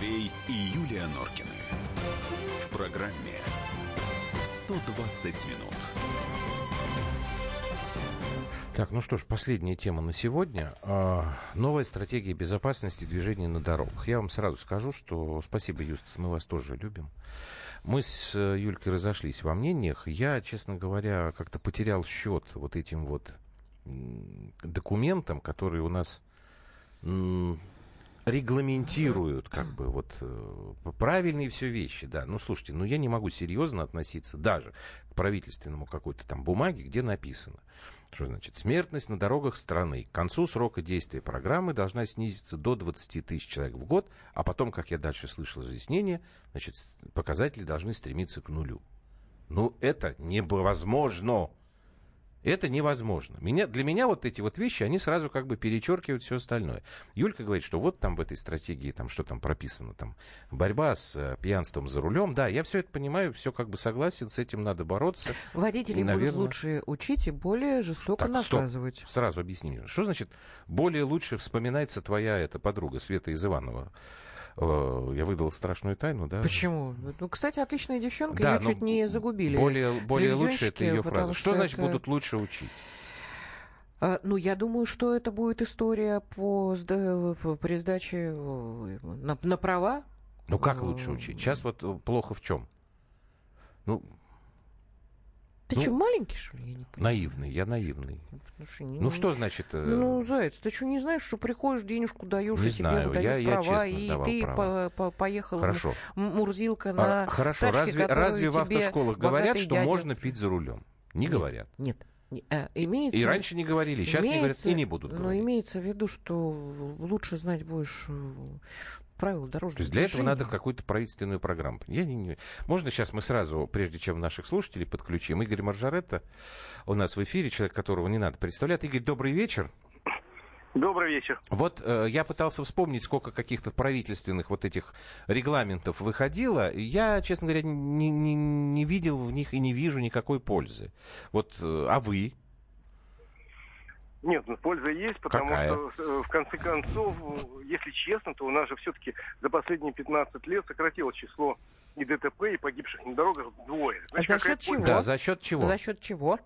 Андрей и Юлия Норкины. В программе 120 минут. Так, ну что ж, последняя тема на сегодня. А, новая стратегия безопасности движения на дорогах. Я вам сразу скажу, что спасибо, Юстас, мы вас тоже любим. Мы с э, Юлькой разошлись во мнениях. Я, честно говоря, как-то потерял счет вот этим вот документам, которые у нас регламентируют как бы вот э, правильные все вещи, да. Ну, слушайте, ну я не могу серьезно относиться даже к правительственному какой-то там бумаге, где написано, что значит смертность на дорогах страны к концу срока действия программы должна снизиться до 20 тысяч человек в год, а потом, как я дальше слышал разъяснение, значит, показатели должны стремиться к нулю. Ну, это невозможно. Это невозможно. Меня, для меня вот эти вот вещи, они сразу как бы перечеркивают все остальное. Юлька говорит, что вот там в этой стратегии, там что там прописано, там борьба с э, пьянством за рулем. Да, я все это понимаю, все как бы согласен, с этим надо бороться. Водителей Наверное... будут лучше учить и более жестоко так, наказывать. Стоп. Сразу объясни мне, что значит более лучше вспоминается твоя эта подруга Света из Иванова? Э, я выдал страшную тайну, да? Почему? Ну, кстати, отличная девчонка, да, ее чуть не загубили. Более, более лучше это ее фраза. Что, что значит это... будут лучше учить? А, ну, я думаю, что это будет история по, при сдаче э, на, на права. Ну, как лучше учить? Сейчас вот плохо в чем? Ну, ты ну, что, маленький, что ли? Я не понимаю. Наивный, я наивный. Ну, что, не, ну, что значит... Э... Ну, Заяц, ты что, не знаешь, что приходишь, денежку даешь, и тебе знаю, выдают я, права, я и ты права. По, по, поехал хорошо. Мурзилка на а, Хорошо, тачке, разве, разве в автошколах говорят, что дядя... можно пить за рулем? Не нет, говорят. Нет. Э, имеется, и раньше не говорили, сейчас имеется, не говорят и не будут говорить. Но имеется в виду, что лучше знать будешь э, правила дорожного То есть для этого надо какую-то правительственную программу. Я не, не... Можно сейчас мы сразу, прежде чем наших слушателей подключим, Игорь Маржаретта у нас в эфире, человек, которого не надо представлять. Игорь, добрый вечер. Добрый вечер. Вот э, я пытался вспомнить, сколько каких-то правительственных вот этих регламентов выходило. Я, честно говоря, не, не, не видел в них и не вижу никакой пользы. Вот, э, а вы? Нет, ну польза есть, потому Какая? что э, в конце концов, если честно, то у нас же все-таки за последние 15 лет сократилось число и ДТП, и погибших на дорогах вдвое. Значит, а за счет чего? Да, за счет чего? За счет чего?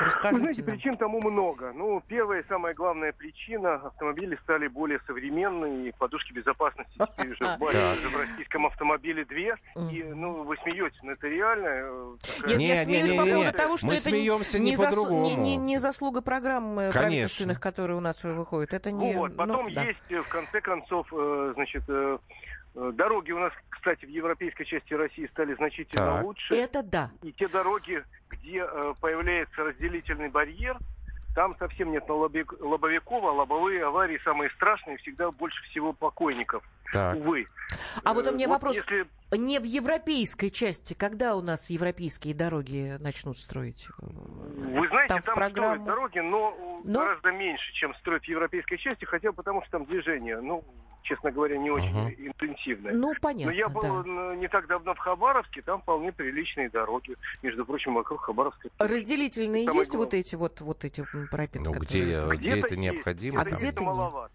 Расскажите знаете, нам. причин тому много. Ну, первая и самая главная причина, автомобили стали более современные, подушки безопасности теперь уже в российском автомобиле две. И, ну, вы смеетесь, но это реально. Э, Нет, я смеюсь по поводу того, что это смеемся не по-другому. Не заслуга программ э, правительственных, которые у нас выходят. Это не... Вот, потом есть, э, в конце концов, значит, Дороги у нас, кстати, в европейской части России стали значительно так. лучше. Это да. И те дороги, где э, появляется разделительный барьер, там совсем нет лобовиков, а лобовые аварии самые страшные, всегда больше всего покойников. Так. Увы. А вот у меня э, вот вопрос. Если... Не в европейской части. Когда у нас европейские дороги начнут строить? Вы знаете, там, там программу... строят дороги, но, но гораздо меньше, чем строят в европейской части, хотя потому что там движение. Ну, честно говоря, не очень uh-huh. интенсивная. Ну, понятно, Но я был да. не так давно в Хабаровске, там вполне приличные дороги. Между прочим, вокруг Хабаровска. Разделительные Самое есть вот эти вот, вот эти пропитки? Ну, где, где это необходимо? А где-то маловато.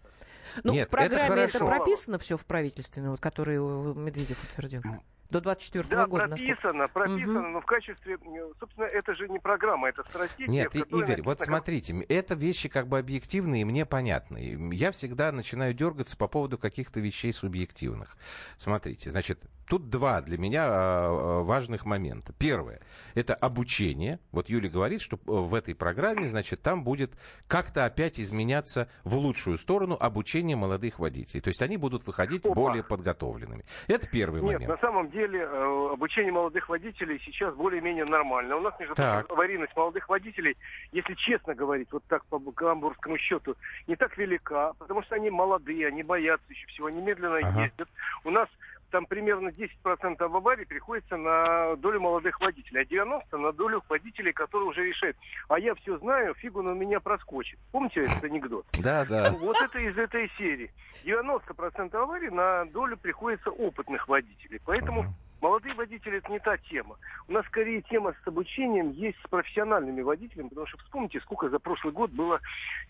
Ну, Нет, в программе это, это прописано все в правительственной, вот, которую Медведев утвердил? До 24 да, года. прописано, насколько... прописано, угу. но в качестве, собственно, это же не программа, это стратегия. Нет, Игорь, написано, вот смотрите, это вещи как бы объективные и мне понятны. Я всегда начинаю дергаться по поводу каких-то вещей субъективных. Смотрите, значит, тут два для меня а, а, важных момента. Первое, это обучение. Вот Юля говорит, что э, в этой программе, значит, там будет как-то опять изменяться в лучшую сторону обучение молодых водителей. То есть они будут выходить Опа. более подготовленными. Это первый Нет, момент. на самом деле э, обучение молодых водителей сейчас более-менее нормально. У нас, между прочим, аварийность молодых водителей, если честно говорить, вот так по гамбургскому счету, не так велика, потому что они молодые, они боятся еще всего, они медленно ага. ездят. У нас там примерно 10% аварий приходится на долю молодых водителей, а 90% на долю водителей, которые уже решают. А я все знаю, фигу на меня проскочит. Помните этот анекдот? Да, да. Вот это из этой серии. 90% аварий на долю приходится опытных водителей. Поэтому Молодые водители это не та тема. У нас скорее тема с обучением есть с профессиональными водителями, потому что вспомните, сколько за прошлый год было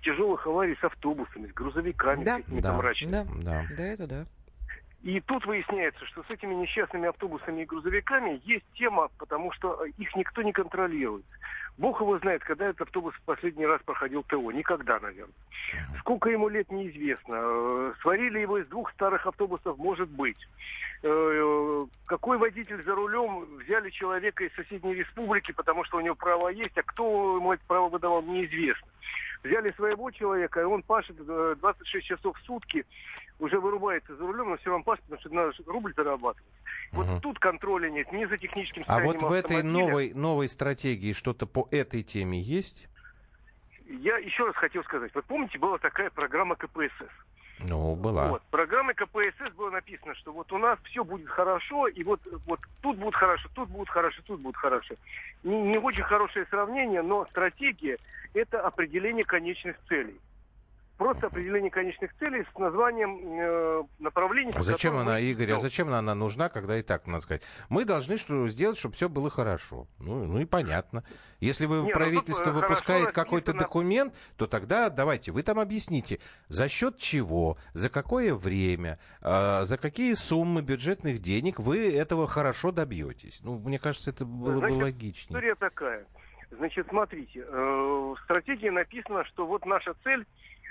тяжелых аварий с автобусами, с грузовиками, да, с какими-то да, мрачными. Да, да, да, это да. И тут выясняется, что с этими несчастными автобусами и грузовиками есть тема, потому что их никто не контролирует. Бог его знает, когда этот автобус в последний раз проходил ТО. Никогда, наверное. Сколько ему лет, неизвестно. Э, сварили его из двух старых автобусов, может быть. Э, какой водитель за рулем? Взяли человека из соседней республики, потому что у него право есть, а кто ему это право выдавал, неизвестно. Взяли своего человека, и он пашет 26 э, часов в сутки, уже вырубается за рулем, но все равно пашет, потому что надо рубль зарабатывать. Вот угу. тут контроля нет, ни за техническим А вот в этой новой, новой стратегии что-то по этой теме есть? Я еще раз хотел сказать. Вот помните, была такая программа КПСС? Ну, была. Вот. Программы КПСС было написано, что вот у нас все будет хорошо, и вот, вот тут будет хорошо, тут будет хорошо, тут будет хорошо. Не, не очень хорошее сравнение, но стратегия – это определение конечных целей просто определение конечных целей с названием э, направления. А зачем она, Игорь, а зачем она нужна, когда и так, надо сказать? Мы должны что, сделать, чтобы все было хорошо. Ну, ну и понятно. Если вы, Не, ну правительство ну, выпускает какой-то документ, то тогда давайте, вы там объясните, за счет чего, за какое время, э, за какие суммы бюджетных денег вы этого хорошо добьетесь. Ну, мне кажется, это было Значит, бы логичнее. История такая. Значит, смотрите, э, в стратегии написано, что вот наша цель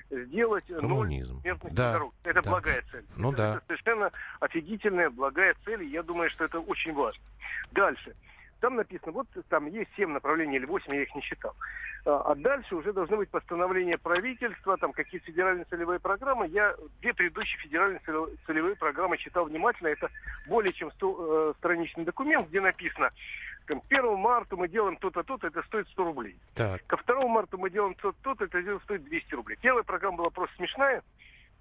сделать Коммунизм. ноль да, дорог. Это да. благая цель. Ну это, да. это совершенно офигительная, благая цель, и я думаю, что это очень важно. Дальше. Там написано, вот там есть семь направлений или восемь, я их не считал. А, а дальше уже должны быть постановления правительства, там какие-то федеральные целевые программы. Я две предыдущие федеральные целевые программы читал внимательно. Это более чем 100 э, страничный документ, где написано, к 1 марта мы делаем то-то, то-то, это стоит 100 рублей. Так. Ко 2 марта мы делаем то-то, то-то, это стоит 200 рублей. Первая программа была просто смешная,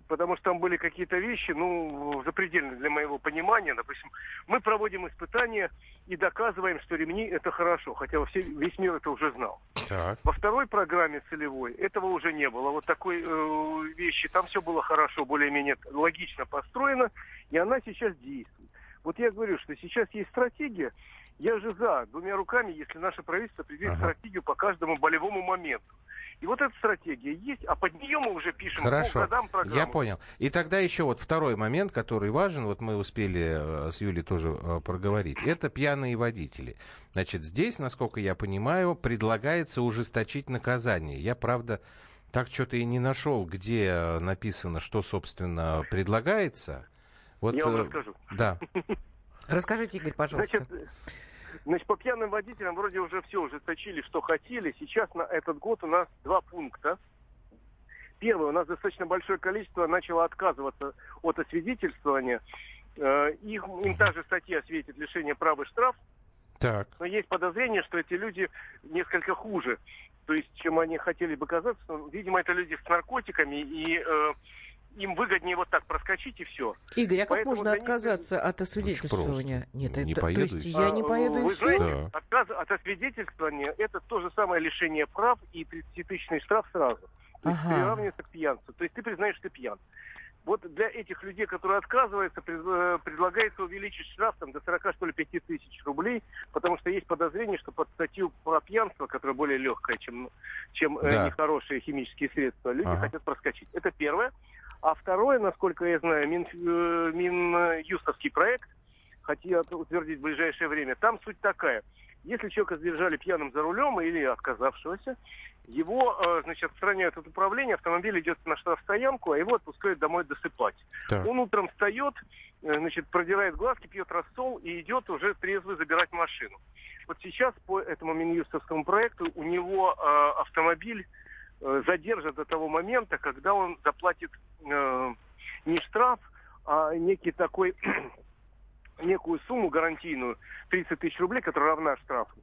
потому что там были какие-то вещи, ну, запредельные для моего понимания. Допустим, мы проводим испытания и доказываем, что ремни это хорошо, хотя все, весь мир это уже знал. Так. Во второй программе целевой этого уже не было. Вот такой э, вещи, там все было хорошо, более-менее логично построено, и она сейчас действует. Вот я говорю, что сейчас есть стратегия, я же за, двумя руками, если наше правительство определит ага. стратегию по каждому болевому моменту. И вот эта стратегия есть, а под нее мы уже пишем Хорошо. по годам программу. Я понял. И тогда еще вот второй момент, который важен, вот мы успели э, с Юлей тоже э, проговорить, это пьяные водители. Значит, здесь, насколько я понимаю, предлагается ужесточить наказание. Я, правда, так что-то и не нашел, где э, написано, что, собственно, предлагается. Вот, я вам расскажу. Да. Расскажите, Игорь, пожалуйста. Значит, Значит, по пьяным водителям вроде уже все ужесточили, что хотели. Сейчас на этот год у нас два пункта. Первое, у нас достаточно большое количество начало отказываться от освидетельствования. Э, их, им та же статья светит лишение права и штраф. Так. Но есть подозрение, что эти люди несколько хуже, то есть, чем они хотели бы казаться. Видимо, это люди с наркотиками, и э, им выгоднее вот так проскочить и все. Игорь, а как Поэтому можно отказаться них... от освидетельствования? Нет, не это, поеду то есть я не поеду и Вы все? Знаете, да. отказ от освидетельствования это то же самое лишение прав и 30-тысячный штраф сразу. То есть ага. приравнивается к пьянству. То есть ты признаешь, что ты пьян. Вот для этих людей, которые отказываются, э, предлагается увеличить штраф там, до 40, что ли, 5 тысяч рублей, потому что есть подозрение, что под статью про пьянство, которая более легкая, чем, чем э, да. нехорошие химические средства, люди ага. хотят проскочить. Это первое. А второе, насколько я знаю, Мин, э, Минюстовский проект хотят утвердить в ближайшее время. Там суть такая. Если человека задержали пьяным за рулем или отказавшегося, его, э, значит, отстраняют от управления, автомобиль идет на штрафстоянку, а его отпускают домой досыпать. Так. Он утром встает, э, значит, продирает глазки, пьет рассол и идет уже трезвый забирать машину. Вот сейчас по этому Минюстовскому проекту у него автомобиль Э, задержат до того момента, когда он заплатит э, не штраф, а некий такой некую сумму гарантийную 30 тысяч рублей, которая равна штрафу.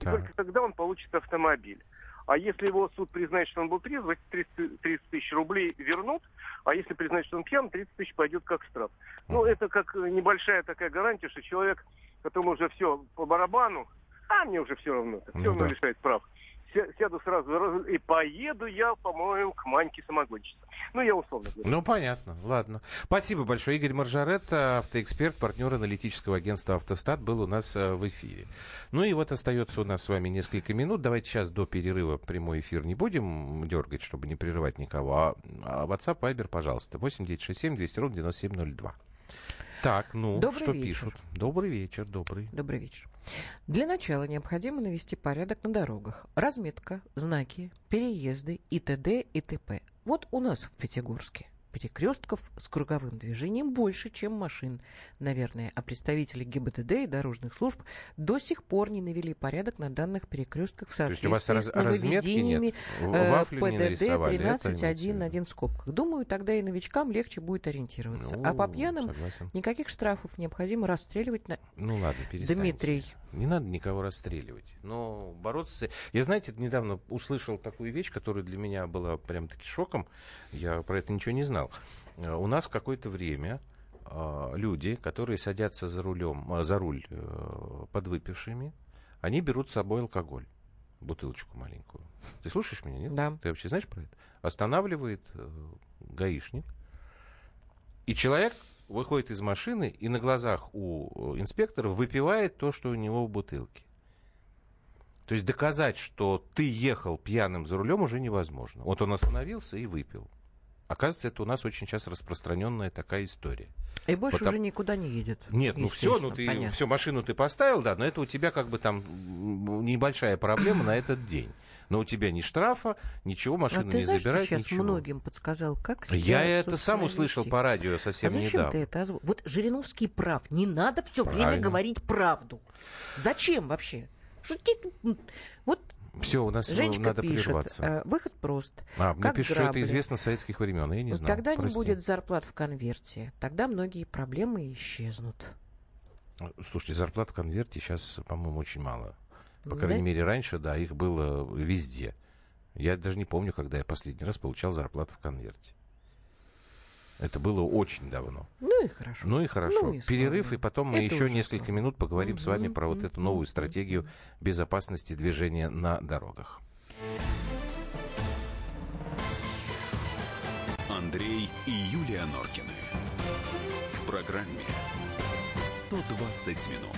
И только тогда он получит автомобиль. А если его суд признает, что он был трезвый, 30, 30 тысяч рублей вернут, а если признать, что он пьян, 30 тысяч пойдет как штраф. Ну, это как небольшая такая гарантия, что человек, которому уже все по барабану, а мне уже все равно, все ну, равно да. лишает прав сяду сразу и поеду я, по-моему, к Маньке самогонщице. Ну, я условно говорю. Ну, понятно. Ладно. Спасибо большое. Игорь Маржарет, автоэксперт, партнер аналитического агентства «Автостат», был у нас э, в эфире. Ну и вот остается у нас с вами несколько минут. Давайте сейчас до перерыва прямой эфир не будем дергать, чтобы не прерывать никого. А, а WhatsApp, Viber, пожалуйста. 8967 200 ровно 9702. Так, ну, Добрый что вечер. пишут? Добрый вечер, добрый. Добрый вечер. Для начала необходимо навести порядок на дорогах. Разметка, знаки, переезды и т.д. и т.п. Вот у нас в Пятигорске перекрестков с круговым движением больше, чем машин, наверное, а представители ГИБДД и дорожных служб до сих пор не навели порядок на данных перекрестках в То есть у вас соответствии с нововведениями э, ПДД нарисовали, это имеется в 13.1.1 виду? в скобках. Думаю, тогда и новичкам легче будет ориентироваться. а Ну, по пьяным согласен. никаких штрафов необходимо расстреливать на... Ну ладно, перестаньте. Дмитрий. Не надо никого расстреливать. Но бороться... Я, знаете, недавно услышал такую вещь, которая для меня была прям-таки шоком. Я про это ничего не знал. Э, У нас какое-то время э, люди, которые садятся за, рулем, э, за руль э, подвыпившими, они берут с собой алкоголь. Бутылочку маленькую. Ты слушаешь меня, нет? Да. Ты вообще знаешь про это? Останавливает э, гаишник. И человек выходит из машины и на глазах у инспектора выпивает то, что у него в бутылке. То есть доказать, что ты ехал пьяным за рулем, уже невозможно. Вот он остановился и выпил. Оказывается, это у нас очень сейчас распространенная такая история. И больше Потому- уже никуда не едет. Нет, ну все, ну ты понятно. всю машину ты поставил, да, но это у тебя как бы там небольшая проблема на этот день. Но у тебя ни штрафа, ничего, А машину ты не знаешь, забирают, ты сейчас ничего. многим подсказал, как Я это сам услышал по радио А совсем зачем недавно. ты это озвучил? Вот Жириновский прав. Не надо все время Правильно. говорить правду. Зачем вообще? Тут- Вот Все, у нас э, Женечка надо пишет, прерваться. э, выход прост. А, как пишут, что это грабли. известно с советских времен, я не знаю. Когда не будет зарплат в конверте, тогда многие проблемы исчезнут. Слушайте, зарплат в конверте сейчас, по-моему, очень мало. По Да? крайней мере, раньше, да, их было везде. Я даже не помню, когда я последний раз получал зарплату в конверте. Это было очень давно. Ну и хорошо. Ну и хорошо. Ну и Перерыв, и потом мы Это еще несколько слава. минут поговорим с вами про вот эту новую мгм. стратегию безопасности движения на дорогах. Андрей и Юлия Норкины. В программе 120 минут.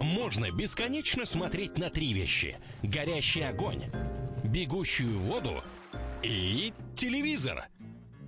Можно бесконечно смотреть на три вещи. Горящий огонь, бегущую воду и телевизор.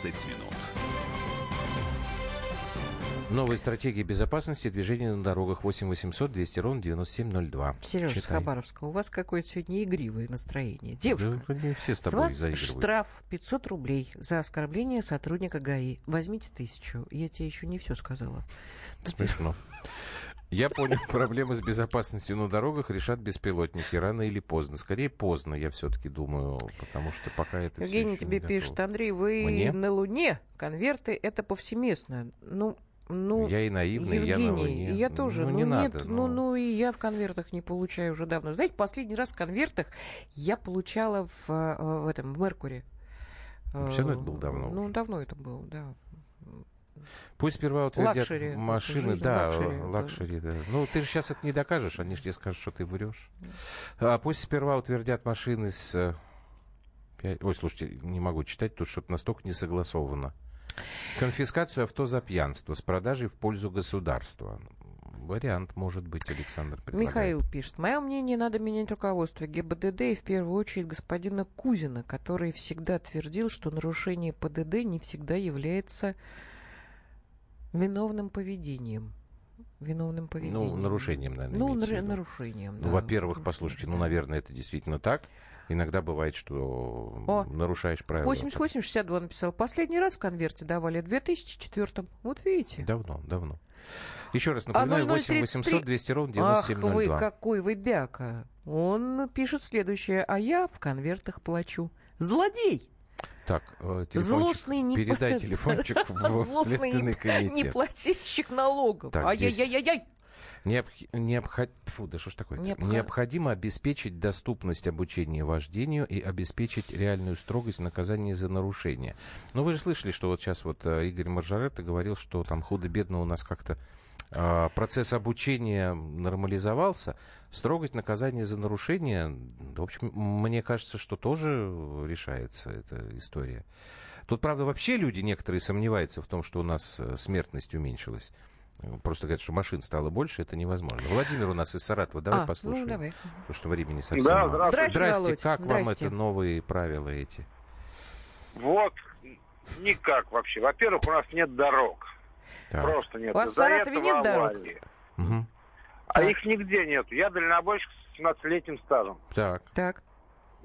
120 минут. Новая стратегия безопасности движения на дорогах 8 800 200 ровно 9702. Сережа Читай. Хабаровска, у вас какое-то сегодня игривое настроение. Девушка, Да, все с с тобой вас заигрывают. штраф 500 рублей за оскорбление сотрудника ГАИ. Возьмите тысячу. Я тебе еще не все сказала. Смешно. Я понял, проблемы с безопасностью на дорогах решат беспилотники рано или поздно. Скорее поздно, я все-таки думаю, потому что пока это Евгений тебе пишет. Андрей, вы Мне? на Луне. Конверты это повсеместно. Ну, ну, я и наивный, я на Евгений, Луне. я тоже. Ну, Ну, не нет, надо. ну, ну, и я в конвертах не получаю уже давно. Знаете, последний раз в конвертах я получала в, э, в этом, в Меркуре. Всё равно это было Э, давно Ну, уже. давно это было, да. Пусть сперва утвердят Luxury, машины, жизнь да, luxury, luxury, да. Ну, ты же сейчас это не докажешь, они же тебе скажут, что ты врешь. А пусть сперва утвердят машины с... э, Ой, слушайте, не могу читать, тут что-то настолько не согласовано. Конфискацию авто за пьянство с продажей в пользу государства. Вариант может быть, Александр предлагает. Михаил пишет. Мое мнение, надо менять руководство ГИБДД и в первую очередь господина Кузина, который всегда твердил, что нарушение ПДД не всегда является виновным поведением. Виновным поведением. Ну, нарушением, наверное, Ну, нар- нарушением, Ну, да. во-первых, послушайте, ну, наверное, это действительно так. Иногда бывает, что О, нарушаешь правила. 8862 написал. Последний раз в конверте давали в 2004. Вот видите. Давно, давно. Еще раз А напоминаю, 8 0033 800 200 ровно Ах вы, 9702. какой вы бяка. Он пишет следующее. А я в конвертах плачу. Злодей! Так, э, телефончик, Злостный не передай телефончик в Следственный комитет. Неплательщик налогов. Так, здесь- Ай-яй-яй-яй. Необ... Необход... Фу, да что ж такое? Необх... Необходимо обеспечить доступность обучения вождению и обеспечить реальную строгость наказания за нарушение. Ну, вы же слышали, что вот сейчас вот э, Игорь Маржаретто говорил, что там худо-бедно у нас как-то процесс обучения нормализовался, строгость наказания за нарушение, в общем, мне кажется, что тоже решается эта история. Тут, правда, вообще люди некоторые сомневаются в том, что у нас э, смертность уменьшилась. Просто говорят, что машин стало больше, это невозможно. Владимир у нас из Саратова, давай а, ну, послушаем. Ну, давай. Потому что времени совсем да, мало. Здравствуйте, здрасте, Володь. как здрасте. вам это новые правила эти? Вот, никак вообще. Во-первых, у нас нет дорог. Так. Просто нет. У вас в Саратове нет дорог? Угу. А так. их нигде нет. Я дальнобойщик с 17-летним стажем. Так. Так.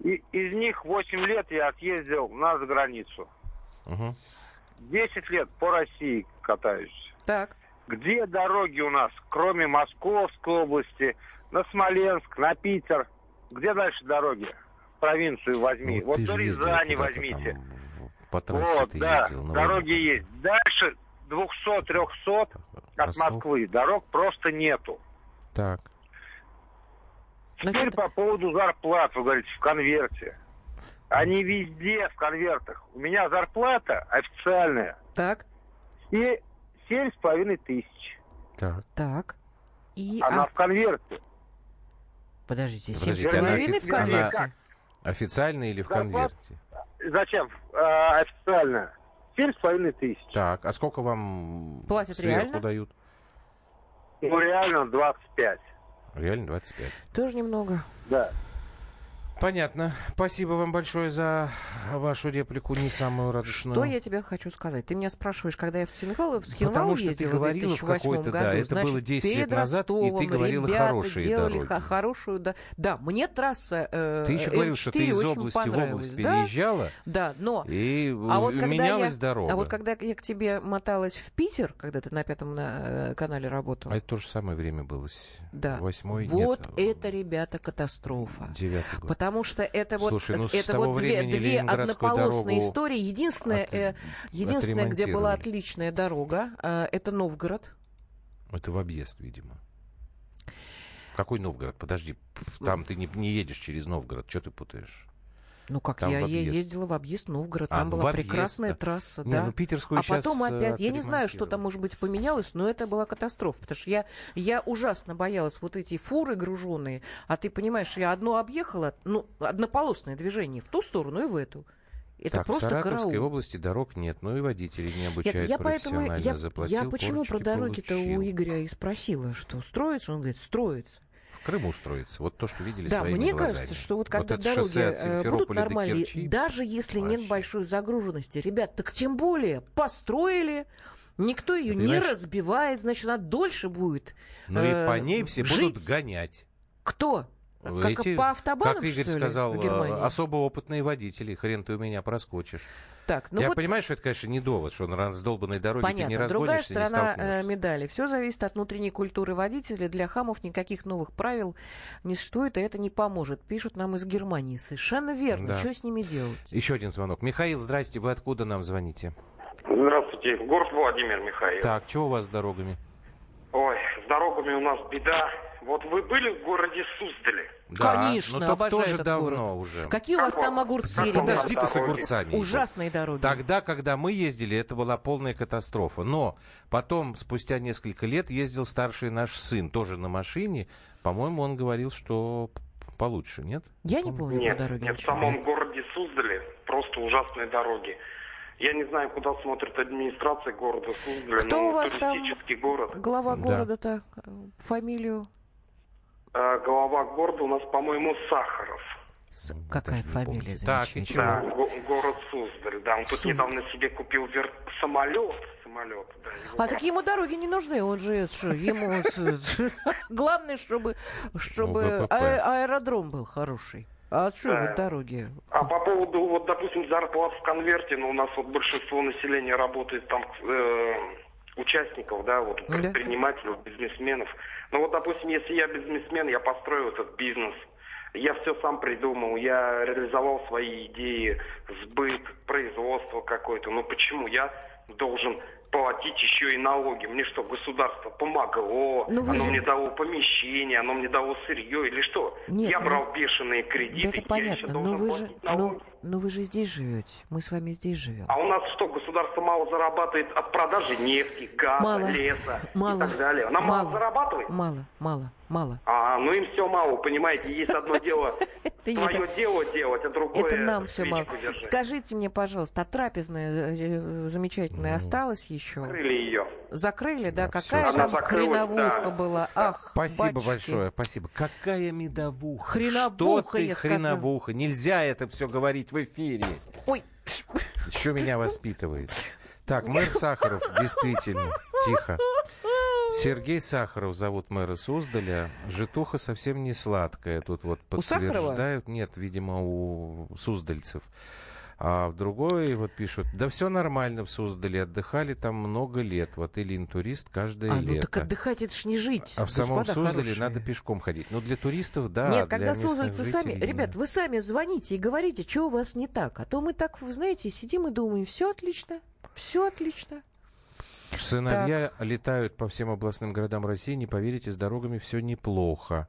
И из них 8 лет я отъездил на заграницу. Угу. 10 лет по России катаюсь. Так. Где дороги у нас, кроме Московской области, на Смоленск, на Питер? Где дальше дороги? Провинцию возьми. Ну, вот до Рязани возьмите. Там, по трассе вот, да, ездил, дороги есть. Дальше 200-300 от Москвы. Дорог просто нету. Так. Теперь Значит... по поводу зарплат, вы говорите, в конверте. Они везде в конвертах. У меня зарплата официальная. Так. И семь с половиной тысяч. Так. Так. И, она а... в конверте. Подождите, семь с половиной в конверте? Она официальная или в конверте? Зачем? А, официально. Семь с половиной тысяч. Так, а сколько вам Платят сверху реально? дают? Ну, реально 25. Реально 25? Тоже немного. Да. Понятно. Спасибо вам большое за вашу реплику, не самую радостную. Что я тебе хочу сказать? Ты меня спрашиваешь, когда я в Синхал, в Скинвал Потому что ты говорила в какой-то. Да, это Значит, было 10 лет назад, и ты говорила хорошие делали дороги. хорошую, да. Да, мне трасса э, Ты еще говорил, что ты из области в область переезжала. Да, но... И а вот менялась я, дорога. А вот когда я к тебе моталась в Питер, когда ты на пятом на, э, канале работал. А это то же самое время было. Да. Восьмой, Вот нет, это, ребята, катастрофа. Девятый год. Потому что это вот, Слушай, ну, это вот две, две однополосные истории. Единственное, от, э, единственное где была отличная дорога, э, это Новгород. Это в объезд, видимо. Какой Новгород? Подожди, там ты не, не едешь через Новгород, что ты путаешь? Ну, как там я, я ездила в объезд Новгород, там а, была объезд, прекрасная да. трасса, не, да. Ну, питерскую а потом опять, я не знаю, что там, может быть, поменялось, но это была катастрофа, потому что я, я ужасно боялась вот эти фуры груженные, а ты понимаешь, я одну объехала, ну, однополосное движение в ту сторону и в эту. Это так, просто в Саратовской караул. области дорог нет, ну и водители не обучают я, я профессионально, поэтому, я, заплатил, Я почему про дороги-то у Игоря и спросила, что строится? Он говорит, строится. Крыму устроиться. Вот то, что видели да, своими мне глазами. кажется, что вот когда вот дороги э, будут нормальные, Керчи, даже если вообще. нет большой загруженности, ребят, так тем более построили, никто ее не разбивает, значит, она дольше будет. Ну э, и по ней все жить. будут гонять. Кто? Как Эти, по автобанам, Как Игорь что ли, сказал, э, особо опытные водители. Хрен ты у меня проскочишь. Так, ну Я вот... понимаю, что это, конечно, не довод, что на раздолбанной дороге Понятно. ты не Другая разгонишься, сторона не э, медали. Все зависит от внутренней культуры водителя. Для хамов никаких новых правил не существует, и это не поможет. Пишут нам из Германии. Совершенно верно. Да. Что с ними делать? Еще один звонок. Михаил, здрасте. Вы откуда нам звоните? Здравствуйте. Город Владимир, Михаил. Так, что у вас с дорогами? Ой, с дорогами у нас беда. Вот вы были в городе Суздале? Да, Конечно, но обожаю тоже этот давно город. уже. Какие у вас там огурцы, ребята? Подожди ты с огурцами. Ужасные дороги. Тогда, когда мы ездили, это была полная катастрофа. Но потом, спустя несколько лет, ездил старший наш сын, тоже на машине. По-моему, он говорил, что получше, нет? Я не помню нет, по дороге. Нет, в самом городе Суздале просто ужасные дороги. Я не знаю, куда смотрит администрация города Суздале, Кто но у вас туристический там город. Глава города-то, фамилию? Глава города у нас, по-моему, Сахаров. С... Какая фамилия Так, и чего? Да, го- город Суздаль, да. Он тут Суздаль. недавно себе купил вер... самолет. Самолет, да. его А так ему дороги не нужны, он же ему главное, чтобы чтобы а- аэродром был хороший. А что Да. вот дороги? А по поводу, вот, допустим, зарплат в конверте, ну, у нас вот большинство населения работает там, э, участников, да, вот, Да. предпринимателей, бизнесменов. Ну, вот, допустим, если я бизнесмен, я построю этот бизнес, я все сам придумал, я реализовал свои идеи, сбыт, производство какое-то. Ну, почему я должен платить еще и налоги. Мне что, государство помогло, ну, оно же... мне дало помещение, оно мне дало сырье или что? Нет, я ну... брал бешеные кредиты, да это понятно, но вы же, но, но вы же здесь живете, мы с вами здесь живем. А у нас что, государство мало зарабатывает от продажи нефти, газа, мало, леса мало, и так далее? Нам мало, мало зарабатывает? Мало, мало, мало. А, ну им все мало, понимаете, есть одно дело твое дело делать, а другое... Это нам все мало. Скажите мне, пожалуйста, а трапезная э, замечательная ну. осталась еще? Закрыли ее. Закрыли, да? Какая там хреновуха была? Ах, Спасибо большое, спасибо. Какая медовуха? Хреновуха, Что ты хреновуха? Нельзя это все говорить в эфире. Ой. Еще меня воспитывает. Так, мэр Сахаров, действительно, тихо. Сергей Сахаров зовут мэра Суздаля. Житуха совсем не сладкая. Тут вот подтверждают. Нет, видимо, у суздальцев. А в другой вот пишут, да все нормально в Суздале, отдыхали там много лет, в отеле «Интурист» каждое а, лето. ну так отдыхать это ж не жить, А в самом Суздале хорошие. надо пешком ходить. Ну для туристов, да, Нет, когда суздальцы сами, ребят, вы сами звоните и говорите, что у вас не так. А то мы так, вы знаете, сидим и думаем, все отлично, все отлично. Сыновья так. летают по всем областным городам России. Не поверите, с дорогами все неплохо.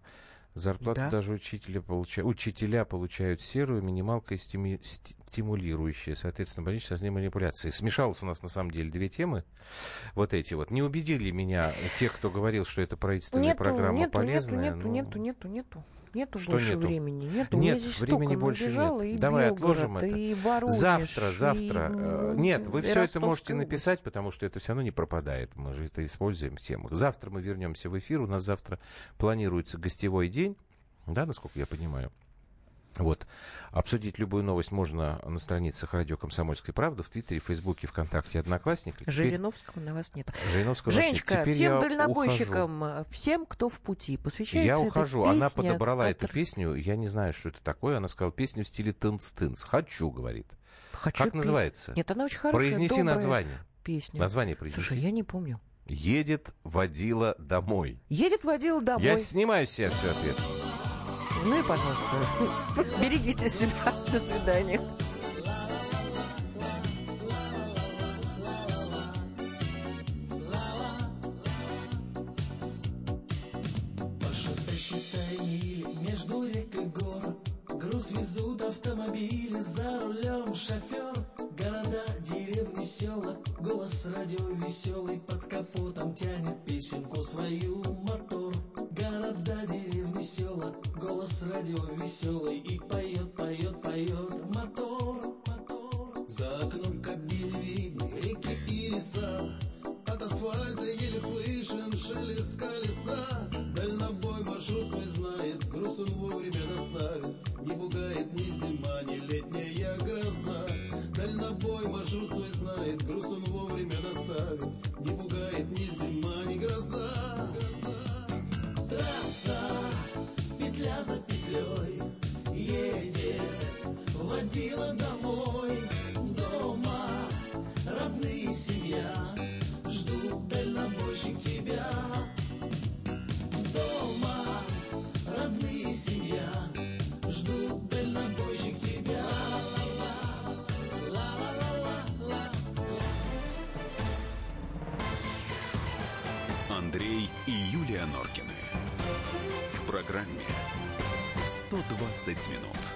Зарплату да? даже учителя, получа... учителя получают серую, минималка стими... стимулирующая. Соответственно, больничные с манипуляции. Смешалось у нас на самом деле две темы. Вот эти вот. Не убедили меня те, кто говорил, что это правительственная нету, программа нету, полезная. Нету, но... нету, нету, нету. Нету что больше нету? времени. Нету. Нет, времени больше нет. И Давай Белгород, отложим это. И Воронеж, завтра, завтра. И... Э, нет, вы все это можете написать, потому что это все равно не пропадает. Мы же это используем в темах. Завтра мы вернемся в эфир. У нас завтра планируется гостевой день. Да, насколько я понимаю. Вот. Обсудить любую новость можно на страницах радио «Комсомольская правда» в Твиттере, Фейсбуке, ВКонтакте, Одноклассниках. Теперь... Жириновского на вас нет. Жириновского Женечка, нет. всем дальнобойщикам, ухожу. всем, кто в пути, посвящается Я ухожу. Песня, Она подобрала автор... эту песню. Я не знаю, что это такое. Она сказала песню в стиле тынц-тынц. Хочу, говорит. Хочу как пи... называется? Нет, она очень хорошая, Произнеси название. Песня. Название произнеси. Слушай, я не помню. Едет водила домой. Едет водила домой. Я снимаю себе всю ответственность. И, пожалуйста, берегите себя. До свидания. Под капотом тянет песенку свою мотор Города, деревни, села Голос радио веселый И поет, поет, поет. Мотор, мотор. За окном кабины видны реки и леса. От асфальта водила домой. Дома родные семья. Ждут дальнобойщик тебя. Дома родные семья. Ждут дальнобойщик тебя. Андрей и Юлия Норкины. В программе 120 минут.